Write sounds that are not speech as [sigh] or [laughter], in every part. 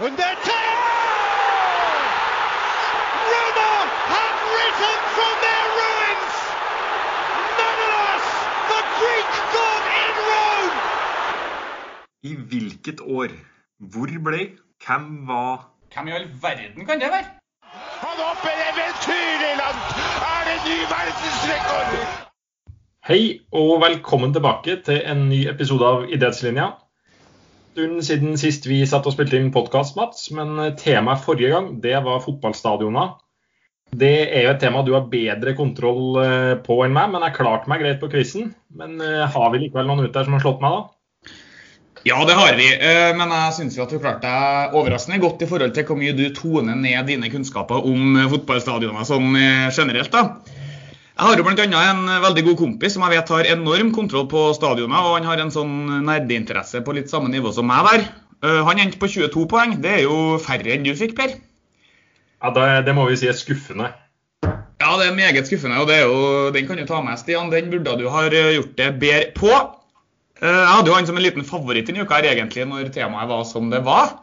And they're Teo! Roma have risen from their ruins! Manolas, the Greek god in Rome! I hvilket år? Hvor ble? Hvem var? Hvem i all verden kan det være? Han hopper eventyrlig langt! Er det ny verdensrekord? Hei og velkommen tilbake til en ny episode av Idrettslinja. Stund siden sist vi satt og spilte inn podkast, Mats, men temaet forrige gang det var fotballstadioner. Det er jo et tema du har bedre kontroll eh, på enn meg, men jeg klarte meg greit på quizen. Men eh, har vi likevel noen ute der som har slått meg, da? Ja, det har vi. Eh, Men jeg syns at du klarte deg overraskende godt i forhold til hvor mye du toner ned dine kunnskaper om eh, fotballstadioner sånn eh, generelt. da. Jeg har jo bl.a. en veldig god kompis som jeg vet har enorm kontroll på stadionet. og han har en sånn nerdeinteresse på litt samme nivå som meg der. Eh, Han endte på 22 poeng. Det er jo færre enn du fikk, Per. Ja, det, det må vi si er skuffende. Ja, det er meget skuffende, og det er jo, den kan du ta med, Stian. Den burde du ha eh, gjort det bedre på. Eh, Jeg hadde jo han som en liten favoritt denne uka her, egentlig, når temaet var som det var.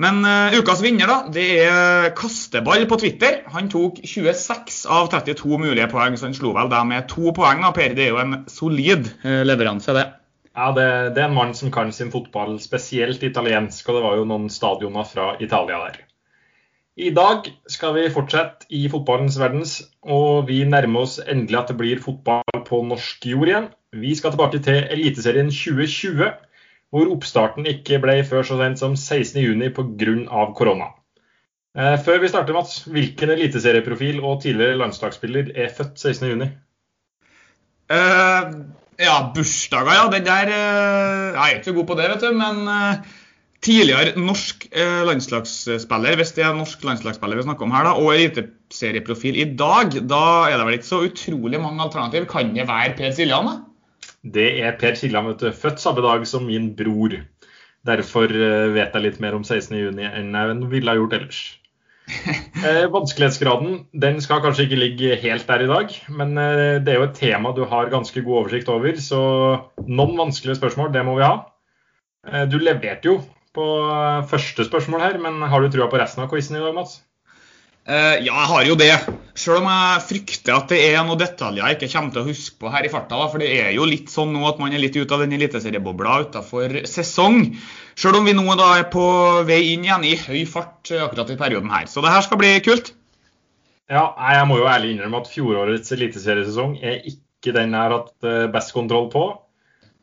Men uh, ukas vinner, da, det er Kasteball på Twitter. Han tok 26 av 32 mulige poeng, så han slo vel der med to poeng. da, Per, det er jo en solid uh, leveranse, det. Ja, det, det er en mann som kan sin fotball, spesielt italiensk, og det var jo noen stadioner fra Italia der. I dag skal vi fortsette i fotballens verdens, og vi nærmer oss endelig at det blir fotball på norsk jord igjen. Vi skal tilbake til Eliteserien 2020, hvor oppstarten ikke ble før så sent som 16.6 pga. korona. Eh, Før vi starter, Mats, hvilken eliteserieprofil og tidligere landslagsspiller er født 16.6? Uh, ja, bursdager, ja. Den der uh, Jeg er ikke så god på det, vet du. Men uh, tidligere norsk uh, landslagsspiller, hvis det er norsk landslagsspiller vi snakker om her, da, og eliteserieprofil i dag, da er det vel ikke så utrolig mange alternativ. Kan det være Per Siljan, da? Det er Per Killand. Født samme dag som min bror. Derfor eh, vet jeg litt mer om 16.6 enn jeg ville ha gjort ellers. [laughs] Eh, vanskelighetsgraden den skal kanskje ikke ligge helt der i dag, men eh, det er jo et tema du har ganske god oversikt over, så noen vanskelige spørsmål, det må vi ha. Eh, du leverte jo på eh, første spørsmål her, men har du trua på resten av quizen i dag, Mats? Eh, ja, jeg har jo det. Selv om jeg frykter at det er noen detaljer jeg ikke kommer til å huske på her i farta. For det er jo litt sånn nå at man er litt ute av den eliteseriebobla utafor sesong. Selv om vi nå da er på vei inn igjen i høy fart eh, akkurat i perioden her. Så det her skal bli kult. Ja, jeg må jo ærlig innrømme at fjorårets eliteseriesesong er ikke den jeg har hatt eh, best kontroll på.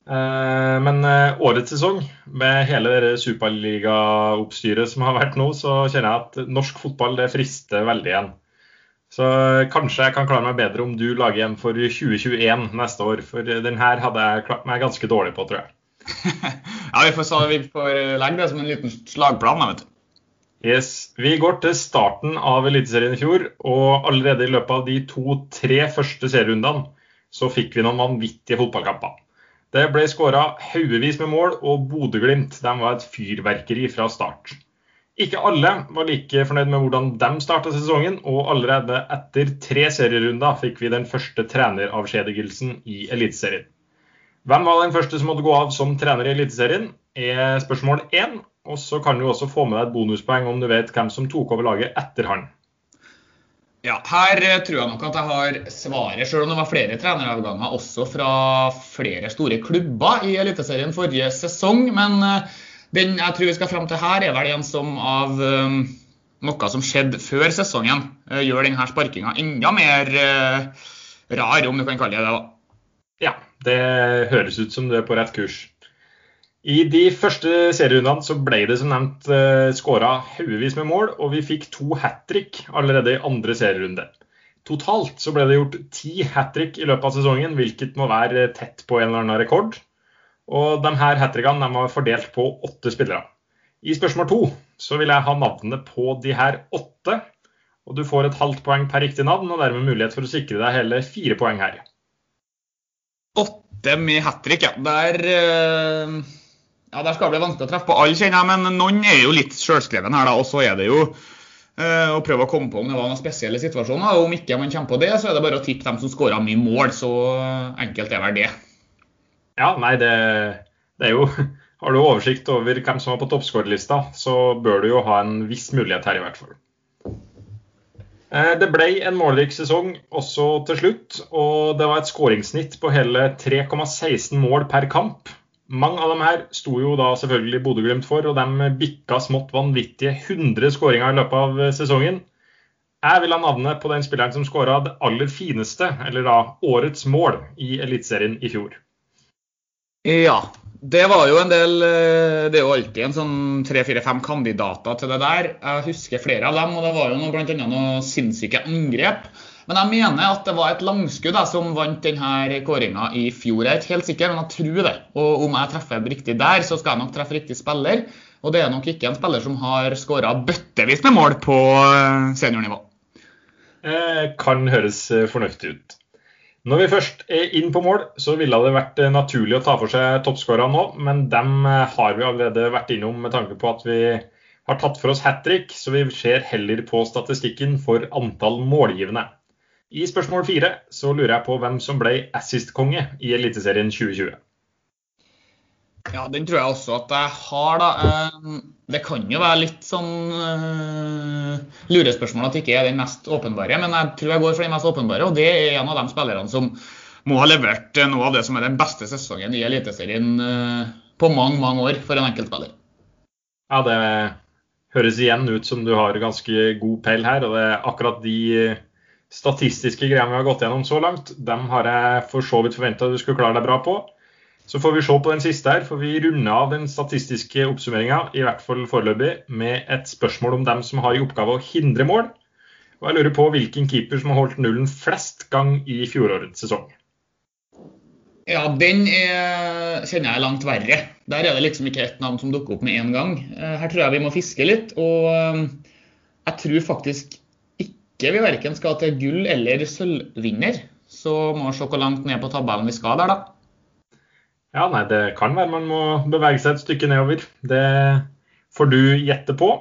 Eh, Men eh, årets sesong, med hele det superligaoppstyret som har vært nå, så kjenner jeg at norsk fotball det frister veldig igjen. Så eh, kanskje jeg kan klare meg bedre om du lager en for 2021 neste år. For den her hadde jeg klart meg ganske dårlig på, tror jeg. [laughs] Ja, Vi får, vi får legge det som en liten slagplan. da, vet du. Yes, Vi går til starten av Eliteserien i fjor, og allerede i løpet av de to-tre første serierundene så fikk vi noen vanvittige fotballkamper. Det ble skåra haugevis med mål, og Bodø-Glimt var et fyrverkeri fra start. Ikke alle var like fornøyd med hvordan de starta sesongen, og allerede etter tre serierunder fikk vi den første treneravskjedigelsen i Eliteserien. Hvem var den første som måtte gå av som trener i Eliteserien? er spørsmål én. Og så kan du også få med deg et bonuspoeng om du vet hvem som tok over laget etter han. Ja, Her eh, tror jeg nok at jeg har svaret, selv om det var flere treneravganger også fra flere store klubber i Eliteserien forrige sesong. Men eh, den jeg tror vi skal fram til her, er vel en som av eh, noe som skjedde før sesongen, gjør denne sparkinga enda mer rar, om du kan kalle det det. Ja, det høres ut som du er på rett kurs. I de første serierundene så ble det som nevnt eh, skåra haugevis med mål, og vi fikk to hat trick allerede i andre serierunde. Totalt så ble det gjort ti hat trick i løpet av sesongen, hvilket må være tett på en eller annen rekord. Og de her hat trickene var fordelt på åtte spillere. I spørsmål to så vil jeg ha navnet på de her åtte. Og du får et halvt poeng per riktig navn, og dermed mulighet for å sikre deg hele fire poeng her. Åtte med hat trick, ja. Der, eh, ja. Der skal det bli vanskelig å treffe på alle, kjenner jeg, men noen er jo litt sjølskreven her, da. Og så er det jo eh, å prøve å komme på om det var noen spesielle situasjoner. og Om ikke man kommer på det, så er det bare å tippe dem som skåra mye mål. Så enkelt er vel det. Ja, nei, det, det er jo [laughs] har du oversikt over hvem som var på toppskårerlista, så bør du jo ha en viss mulighet her, i hvert fall. Eh, det ble en målrik sesong også til slutt, og det var et skåringssnitt på hele 3,16 mål per kamp. Mange av dem her sto jo da selvfølgelig Bodø-Glimt for, og de bikka smått vanvittige 100 skåringer i løpet av sesongen. Jeg vil ha navnet på den spilleren som skåra det aller fineste, eller da årets mål, i Eliteserien i fjor. Ja, det var jo en del eh, Det er jo alltid en sånn tre-fire-fem kandidater til det der. Jeg husker flere av dem, og det var jo noe, annet noen sinnssyke angrep. Men jeg mener at det var et langskudd som vant denne kåringa i fjor. Jeg er ikke helt sikker, men jeg tror det. Og om jeg treffer riktig der, så skal jeg nok treffe riktig spiller. Og det er nok ikke en spiller som har skåra bøttevis med mål på eh, seniornivå. Eh, kan høres fornuftig ut. Når vi først er inn på mål, så ville det vært eh, naturlig å ta for seg toppskårerne nå, men dem eh, har vi allerede vært innom med tanke på at vi har tatt for oss hat trick, så vi ser heller på statistikken for antall målgivende. I spørsmål fire så lurer jeg på hvem som ble assist-konge i Eliteserien 2020. Ja, den tror jeg også at jeg har, da. Eh, det kan jo være litt sånn uh, lurespørsmål at det ikke er den mest åpenbare, men jeg tror jeg går for den mest åpenbare, og det er en av de spillerne som må ha levert noe av det som er den beste sesongen i Eliteserien uh, på mange, mange år for en enkeltspiller. Ja, det høres igjen ut som du har ganske god peil her, og det er akkurat de statistiske greiene vi har gått gjennom så langt, dem har jeg for så vidt forventa du skulle klare deg bra på. Så får vi se på den siste her, for vi runder av den statistiske oppsummeringa, i hvert fall foreløpig, med et spørsmål om dem som har i oppgave å hindre mål. Og jeg lurer på hvilken keeper som har holdt nullen flest gang i fjorårets sesong. Ja, den er, kjenner jeg langt verre. Der er det liksom ikke ett navn som dukker opp med en gang. Eh, her tror jeg vi må fiske litt. Og eh, jeg tror faktisk vi verken skal til gull- eller sølvvinner. Så må vi se hvor langt ned på tabellen vi skal der, da. Ja, nei, det kan være man må bevege seg et stykke nedover. Det får du gjette på.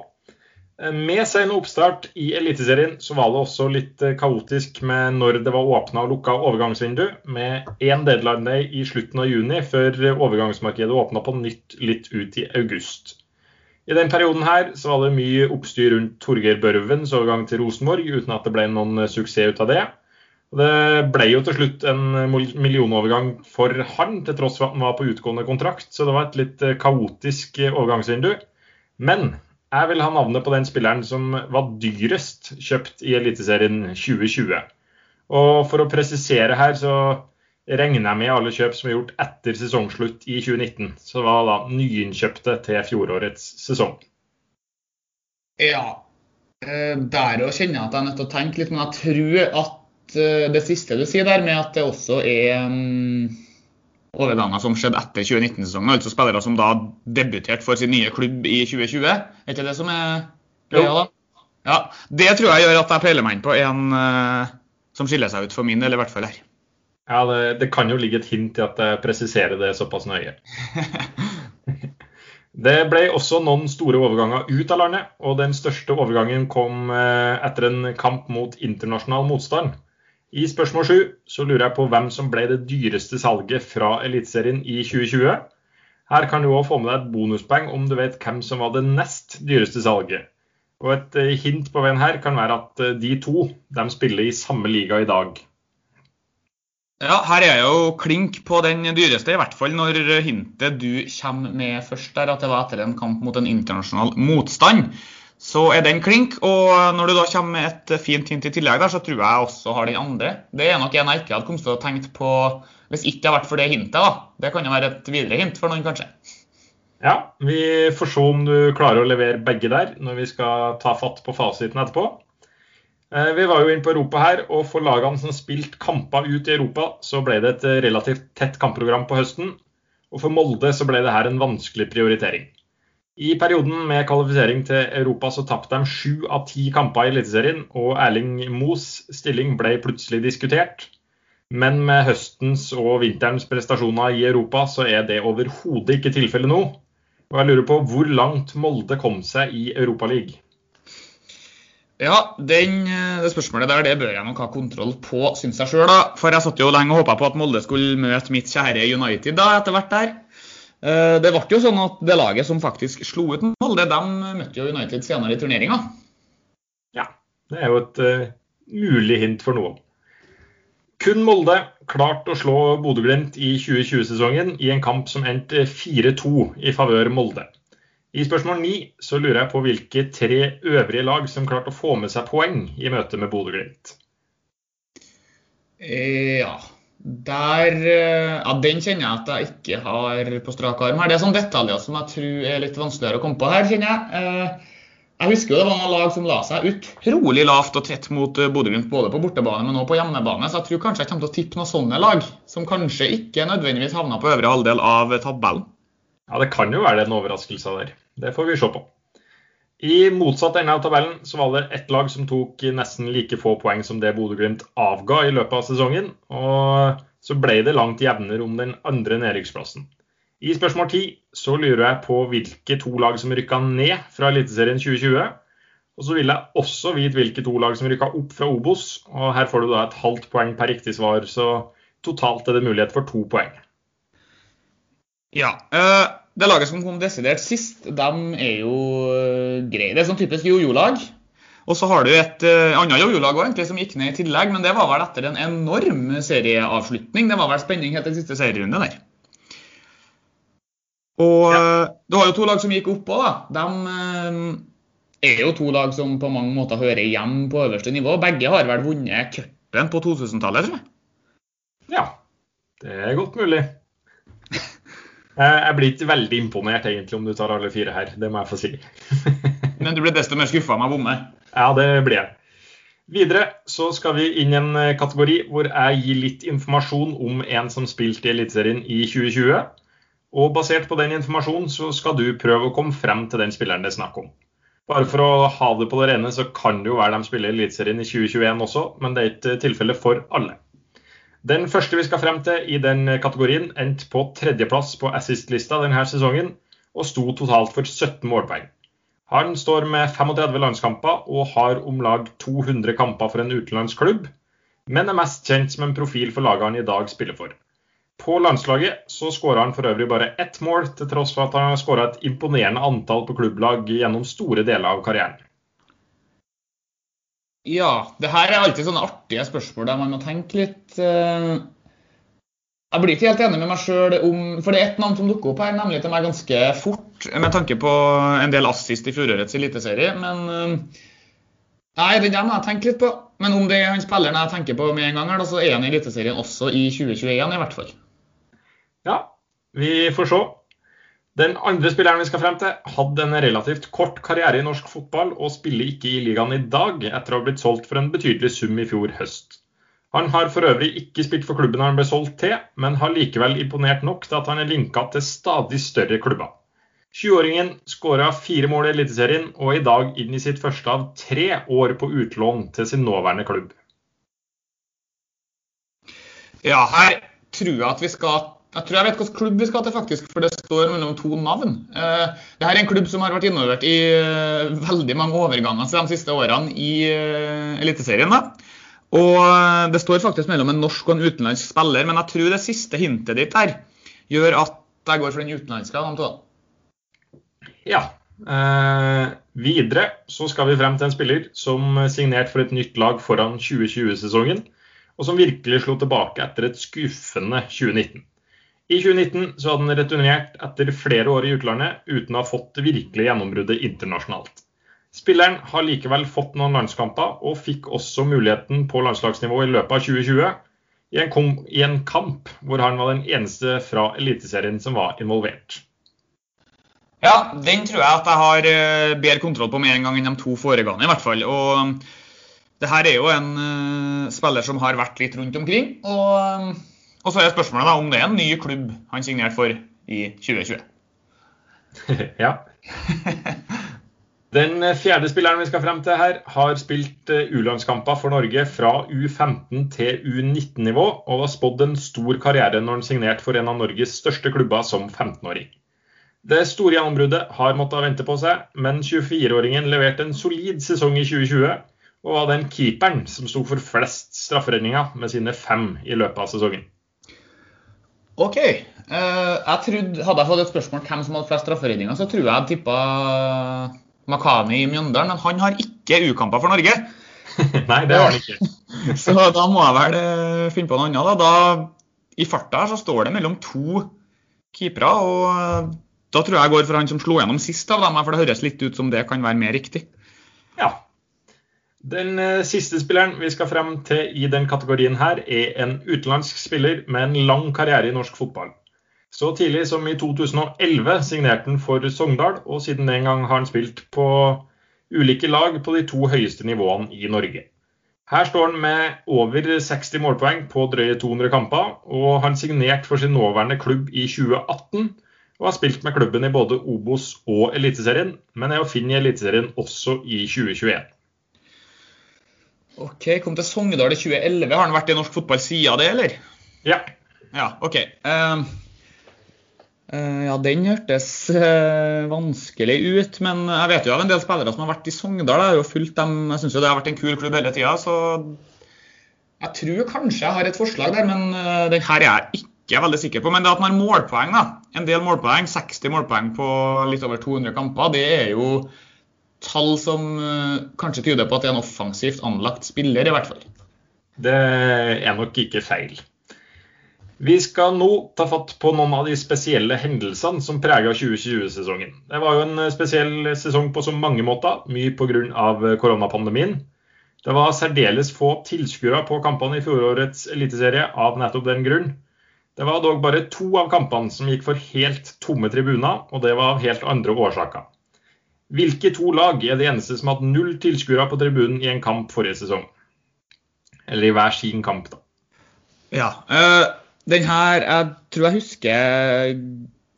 Med sen oppstart i Eliteserien så var det også litt eh, kaotisk med når det var åpna og lukka overgangsvindu, med én deadline day i slutten av juni før overgangsmarkedet åpna på nytt litt ut i august. I den perioden her så var det mye oppstyr rundt Torgeir Børvens overgang til Rosenborg, uten at det ble noen suksess ut av det. Det ble jo til slutt en millionovergang for han, til tross for at han var på utgående kontrakt. Så det var et litt eh, kaotisk eh, overgangsvindu. Men jeg vil ha navnet på den spilleren som var dyrest kjøpt i Eliteserien 2020. Og for å presisere her, så regner jeg med alle kjøp som er gjort etter sesongslutt i 2019. Så det var da nyinnkjøpte til fjorårets sesong. Ja. det der òg kjenner jeg at jeg er nødt til å tenke litt, men jeg tror at Eh, det siste du sier der, med at det også er um, overganger som skjedde etter 2019-sesongen, altså spillere som da debuterte for sin nye klubb i 2020, er ikke det som er greia da? Ja, Det tror jeg gjør at jeg peiler meg inn på en uh, som skiller seg ut for min del, i hvert fall her. Ja, det, det, kan jo ligge et hint i at jeg presiserer det såpass nøye. [laughs] Det ble også noen store overganger ut av landet, og den største overgangen kom eh, etter en kamp mot internasjonal motstand. I spørsmål sju så lurer jeg på hvem som ble det dyreste salget fra Eliteserien i 2020. Her kan du òg få med deg et bonuspoeng om du vet hvem som var det nest dyreste salget. Og Et eh, hint på veien her kan være at eh, de to de spiller i samme liga i dag. Ja, her er jeg jo klink på den dyreste, i hvert fall når hintet du kommer med først der, at det var etter en kamp mot en internasjonal motstand så er den klink. Og når du da kommer med et fint hint i tillegg, der, så tror jeg også har den andre. Det er nok en jeg ikke hadde kommet til å tenke på hvis ikke det hadde vært for det hintet. da. Det kan jo være et videre hint for noen, kanskje. Ja, vi får se om du klarer å levere begge der når vi skal ta fatt på fasiten etterpå. Eh, vi var jo inne på Europa her, og for lagene som spilte kamper ut i Europa, så ble det et relativt tett kampprogram på høsten. Og for Molde så ble det her en vanskelig prioritering. I perioden med kvalifisering til Europa så tapte de sju av ti kamper i Eliteserien, og Erling Moes stilling ble plutselig diskutert. Men med høstens og vinterens prestasjoner i Europa så er det overhodet ikke tilfellet nå. Og jeg lurer på hvor langt Molde kom seg i Europaligaen. Ja, den, det spørsmålet der det bør jeg nok ha kontroll på, syns jeg sjøl. For jeg satt jo lenge og håpa på at Molde skulle møte mitt kjære United da, etter hvert der. Eh, det ble jo sånn at det laget som faktisk slo ut Molde, de møtte jo United senere i turneringa. Ja, det er jo et uh, mulig hint for noen. Kun Molde klarte å slå Bodø-Glimt i 2020-sesongen i en kamp som endte 4-2 i favør Molde. I spørsmål 9 så lurer jeg på hvilke tre øvrige lag som klarte å få med seg poeng i møte med Bodø-Glimt. Ja, der, eh, ja, Den kjenner jeg at jeg ikke har på strak arm. her. Det er sånne detaljer som jeg tror er litt vanskeligere å komme på her. kjenner Jeg eh, Jeg husker jo det var noen lag som la seg utrolig lavt og tett mot eh, Bodø-Glimt både på bortebane men også på hjemmebane. Så jeg tror kanskje jeg kommer til å tippe noen sånne lag, som kanskje ikke nødvendigvis havna på øvre halvdel av tabellen. Ja, Det kan jo være en overraskelse der. Det får vi se på. I motsatt ende av tabellen så var det ett lag som tok nesten like få poeng som det Bodø-Glimt avga i løpet av sesongen. Og så ble det langt jevnere om den andre nedrykksplassen. I spørsmål 10 så lurer jeg på hvilke to lag som rykka ned fra Eliteserien 2020. Og så vil jeg også vite hvilke to lag som rykka opp fra Obos. Og her får du da et halvt poeng per riktig svar, så totalt er det mulighet for to poeng. Ja. Øh det laget som kom desidert sist, de er jo uh, greie. Det er sånn typisk jojo-lag. Og så har du et uh, annet jojo-lag som gikk ned i tillegg, men det var vel etter en enorm serieavslutning. Det var vel spenning helt til siste serierunde der. Og ja. uh, du har jo to lag som gikk opp òg, da. De uh, er jo to lag som på mange måter hører hjem på øverste nivå. Begge har vel vunnet cupen på 2000-tallet, tror jeg. Ja, det er godt mulig. Jeg blir ikke veldig imponert egentlig om du tar alle fire her, det må jeg få si. [laughs] Men du blir desto mer skuffa om jeg bommer? Ja, det blir jeg. Videre så skal vi inn i en eh, kategori hvor jeg gir litt informasjon om en som spilte i Eliteserien i 2020. Og basert på den informasjonen så skal du prøve å komme frem til den spilleren det er snakk om. Bare for å ha det på det rene, så kan det jo være de spiller Eliteserien i 2021 også, men det er ikke tilfellet for alle. Den første vi skal frem til i den kategorien, endte på tredjeplass på assist-lista denne sesongen og sto totalt for 17 målpoeng. Han står med 35 landskamper og har om lag 200 kamper for en utenlandsk klubb, men er mest kjent som en profil for laget han i dag spiller for. På landslaget så skåra han for øvrig bare ett mål, til tross for at han har skåra et imponerende antall på klubblag gjennom store deler av karrieren. Ja, det her er alltid sånne artige spørsmål der man må tenke litt. Eh, jeg blir ikke helt enig med meg sjøl om For det er ett navn som dukker opp her, nemlig til meg ganske fort, med tanke på en del assist i fjorårets eliteserie. Men eh, Nei, den der må jeg tenke litt på. Men om det er han spilleren jeg tenker på med en gang, her, så er han i Eliteserien også i 2021, i hvert fall. Ja, vi får se. Den andre spilleren vi skal frem til, hadde en relativt kort karriere i norsk fotball og spiller ikke i ligaen i dag, etter å ha blitt solgt for en betydelig sum i fjor høst. Han har for øvrig ikke spilt for klubben han ble solgt til, men har likevel imponert nok til at han er linka til stadig større klubber. 20-åringen skåra fire mål i Eliteserien og er i dag inn i sitt første av tre år på utlån til sin nåværende klubb. Ja, her tror jeg at vi skal jeg tror jeg vet hvilken klubb vi skal til, faktisk, for det står mellom to navn. Eh, Dette er en klubb som har vært involvert i eh, veldig mange overganger de siste årene i eh, Eliteserien. Og Det står faktisk mellom en norsk og en utenlandsk spiller, men jeg tror det siste hintet ditt her gjør at jeg går for den utenlandske de. Ja. Eh, videre så skal vi frem til en spiller som signerte for et nytt lag foran 2020-sesongen, og som virkelig slo tilbake etter et skuffende 2019. I 2019 så hadde han returnert etter flere år i utlandet uten å ha fått det virkelige gjennombruddet internasjonalt. Spilleren har likevel fått noen landskamper, og fikk også muligheten på landslagsnivå i løpet av 2020, i en, i en kamp hvor han var den eneste fra Eliteserien som var involvert. Ja, den tror jeg at jeg har eh, bedre kontroll på med en gang enn de to foregående, i hvert fall. Og det her er jo en uh, spiller som har vært litt rundt omkring. og og så er spørsmålet da om det er en ny klubb han signerte for i 2020. [laughs] ja. Den fjerde spilleren vi skal frem til her, har spilt eh, U-landskamper for Norge fra U15 til U19-nivå, og var spådd en stor karriere når han signerte for en av Norges største klubber som 15-åring. Det store gjennombruddet har måttet vente på seg, men 24-åringen leverte en solid sesong i 2020, og var den keeperen som sto for flest strafferedninger med sine fem i løpet av sesongen. OK. Uh, jeg trodde, Hadde jeg fått et spørsmål hvem som hadde flest strafferedninger, så tror jeg jeg tippa Makani i Mjøndalen. Men han har ikke U-kamper for Norge. [laughs] Nei, det har han ikke. [laughs] så da må jeg vel uh, finne på noe annet. Da. da I farta her så står det mellom to keepere. og uh, Da tror jeg jeg går for han som slo gjennom sist av dem, for det høres litt ut som det kan være mer riktig. Ja. Den siste spilleren vi skal frem til i den kategorien her, er en utenlandsk spiller med en lang karriere i norsk fotball. Så tidlig som i 2011 signerte han for Sogndal, og siden den gang har han spilt på ulike lag på de to høyeste nivåene i Norge. Her står han med over 60 målpoeng på drøye 200 kamper, og han signerte for sin nåværende klubb i 2018. Og har spilt med klubben i både Obos og Eliteserien, men er å finne i Eliteserien også i 2021. OK, kom til Sogndal i 2011. Har han vært i norsk fotball siden det, eller? Ja. Ja, OK. Uh, Eh, ja, den hørtes uh, vanskelig ut, men jeg vet jo av en del spillere som har vært i Sogndal. Jeg har jo fulgt dem, jeg syns det har vært en kul klubb hele tida, så jeg tror kanskje jeg har et forslag der, men uh, den her er jeg ikke veldig sikker på. Men det at man har målpoeng, da, en del målpoeng, 60 målpoeng på litt over 200 kamper, det er jo tall som kanskje tyder på at det er en offensivt anlagt spiller, i hvert fall. Det er nok ikke feil. Vi skal nå ta fatt på noen av de spesielle hendelsene som prega 2020-sesongen. Det var jo en eh, spesiell sesong på så mange måter, mye pga. Eh, koronapandemien. Det var særdeles få tilskuere på kampene i fjorårets eliteserie av nettopp den grunn. Det var dog bare to av kampene som gikk for helt tomme tribuner, og det var av helt andre årsaker. Hvilke to lag er det eneste som har hatt null tilskuere på tribunen i en kamp forrige sesong? Eller i hver sin kamp, da. Ja, øh den her, Jeg tror jeg husker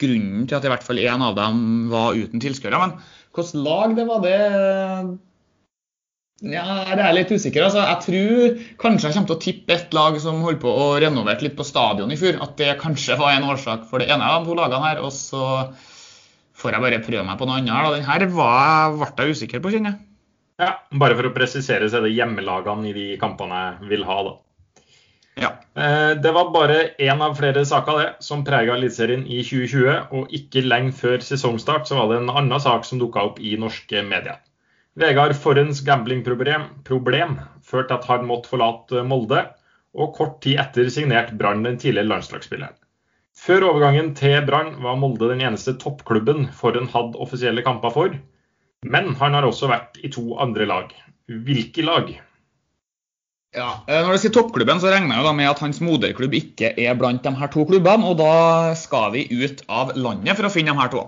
grunnen til at i hvert fall én av dem var uten tilskuere. Men hvilket lag det var, det ja, Jeg er litt usikker. Altså, jeg tror kanskje jeg kommer til å tippe et lag som holdt på å renovere litt på stadion i fjor. At det kanskje var en årsak for det ene av de to lagene her. Og så får jeg bare prøve meg på noe annet. Den her var, ble jeg usikker på, kjenner jeg. Ja, Bare for å presisere, så er det hjemmelagene i de kampene jeg vil ha, da. Ja. Eh, det var bare én av flere saker det, som prega Eliteserien i 2020. Og ikke lenge før sesongstart så var det en annen sak som dukka opp i norske medier. Vegard Forhens gamblingproblem problem førte til at han måtte forlate Molde, og kort tid etter signerte Brann den tidligere landslagsspilleren. Før overgangen til Brann var Molde den eneste toppklubben Forhen hadde offisielle kamper for. Men han har også vært i to andre lag. Hvilke lag? Ja, eh, Når det sier toppklubben, så regner jeg med at hans moderklubb ikke er blant de her to klubbene. Og da skal vi ut av landet for å finne de her to.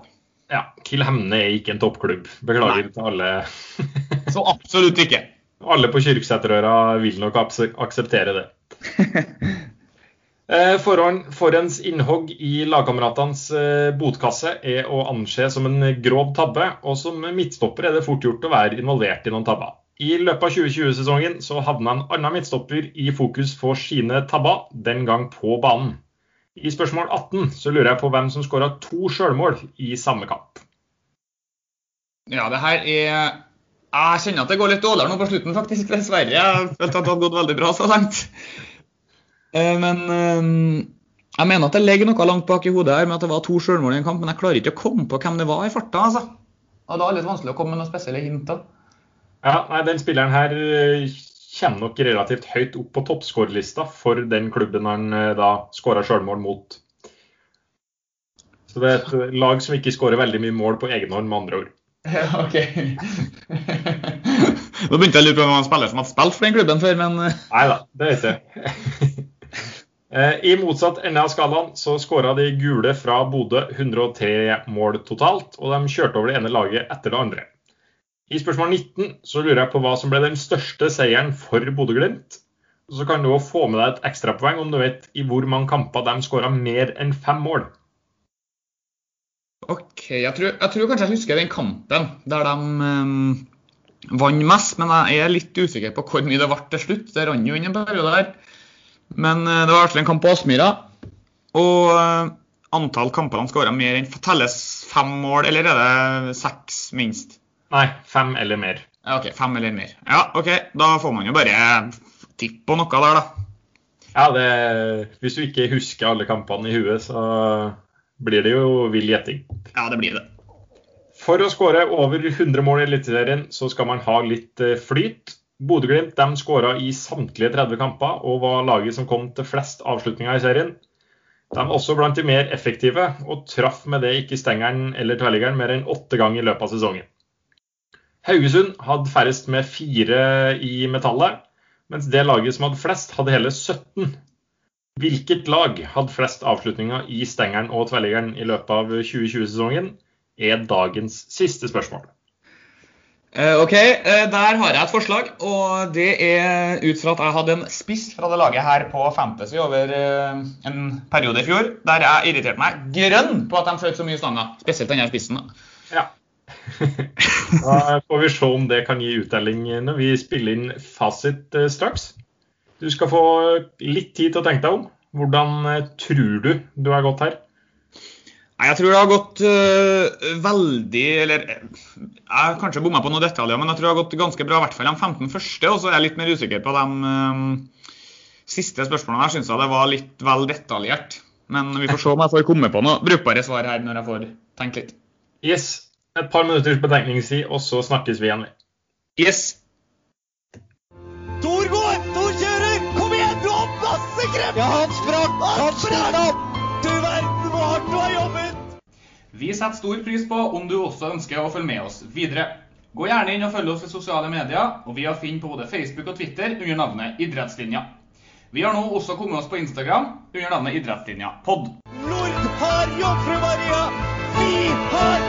Ja, Kilhemne er ikke en toppklubb. Beklager Nei. til alle. [laughs] så absolutt ikke. Alle på Kyrksæterøra vil nok akseptere det. [laughs] Eh, forhånds innhogg i lagkameratenes eh, botkasse er å anse som en grov tabbe, og som midtstopper er det fort gjort å være involvert i noen tabber. I løpet av 2020-sesongen så havna en annen midtstopper i fokus for sine tabber, den gang på banen. I spørsmål 18 så lurer jeg på hvem som skåra to sjølmål i samme kamp. Ja, det her er Jeg kjenner at det går litt dårligere nå på slutten, faktisk. Dessverre. Jeg følte at det hadde gått veldig bra så langt. Eh, men eh, jeg mener at det ligger noe langt bak i hodet her med at det var to sjølmål i en kamp, men jeg klarer ikke å komme på hvem det var i farta. altså. Og da er det litt vanskelig å komme med noen spesielle hint. da. Ja, nei, Den spilleren her kjenner kommer nok relativt høyt opp på toppskårerlista for den klubben han eh, da skåra sjølmål mot. Så det er et lag som ikke skårer veldig mye mål på egen hånd, med andre ord. [laughs] Ja, ok. Nå begynte jeg å lure på om han spiller som har spilt for den klubben før, men eh. Nei da, det er ikke [laughs] I motsatt ende av skalaen så skåra de gule fra Bodø 103 mål totalt, og de kjørte over det ene laget etter det andre. I spørsmål 19 så lurer jeg på hva som ble den største seieren for Bodø-Glimt. Så kan du få med deg et ekstrapoeng om du vet i hvor mange kamper de skåra mer enn fem mål. OK. Jeg tror, jeg tror, kanskje jeg husker den kampen der de um, vant mest. Men jeg er litt usikker på hvor mye det ble til slutt. Det rant jo inn en periode der. Men uh, det var i en kamp på Aspmyra. Og uh, antall kamper han skåra mer enn Telles fem mål, eller er det seks minst? Nei, fem eller mer. Ja, OK, fem eller mer. Ja, OK. Da får man jo bare tippe på noe der, da. Ja, det, Hvis du ikke husker alle kampene i huet, så blir det jo vill gjetting. Ja, det blir det. For å skåre over 100 mål i Eliteserien, så skal man ha litt eh, flyt. Bodø-Glimt skåra i samtlige 30 kamper og var laget som kom til flest avslutninger i serien. De var også blant de mer effektive, og traff med det ikke stengeren eller tverrliggeren mer enn åtte ganger i løpet av sesongen. Haugesund hadde færrest med fire i metallet, mens det laget som hadde flest, hadde hele 17. Hvilket lag hadde flest avslutninger i stengeren og tverrliggeren i løpet av 2020-sesongen, er dagens siste spørsmål. Uh, OK, uh, der har jeg et forslag. Og det er ut fra at jeg hadde en spiss fra det laget her på Fantasy over uh, en periode i fjor, der jeg irriterte meg grønn på at de skjøt så mye stanger. Spesielt denne spissen. da. Ja. [laughs] da får vi se om det kan gi uttelling når vi spiller inn fasit straks. Du skal få litt tid til å tenke deg om. Hvordan tror du du har gått her? Jeg tror det har gått øh, veldig Eller jeg har kanskje bomma på noen detaljer, men jeg tror det har gått ganske bra. I hvert fall de 15 første. Og så er jeg litt mer usikker på de øh, siste spørsmålene. Jeg syns det var litt vel detaljert. Men vi får se om jeg får komme på noe brukbare svar her når jeg får tenkt litt. Yes. Et par minutters betenkningstid, og så snakkes vi igjen. Yes. Tor går! Tor kjører! Kom igjen, du har masse krefter! Ja, han sprakk! Han stilte Vi setter stor pris på om du også ønsker å følge med oss videre. Gå gjerne inn og følg oss i sosiale medier, og vi har funnet på både Facebook og Twitter under navnet Idrettslinja. Vi har nå også kommet oss på Instagram under navnet Idrettslinja pod. Nord har jobb, fru Maria! Vi har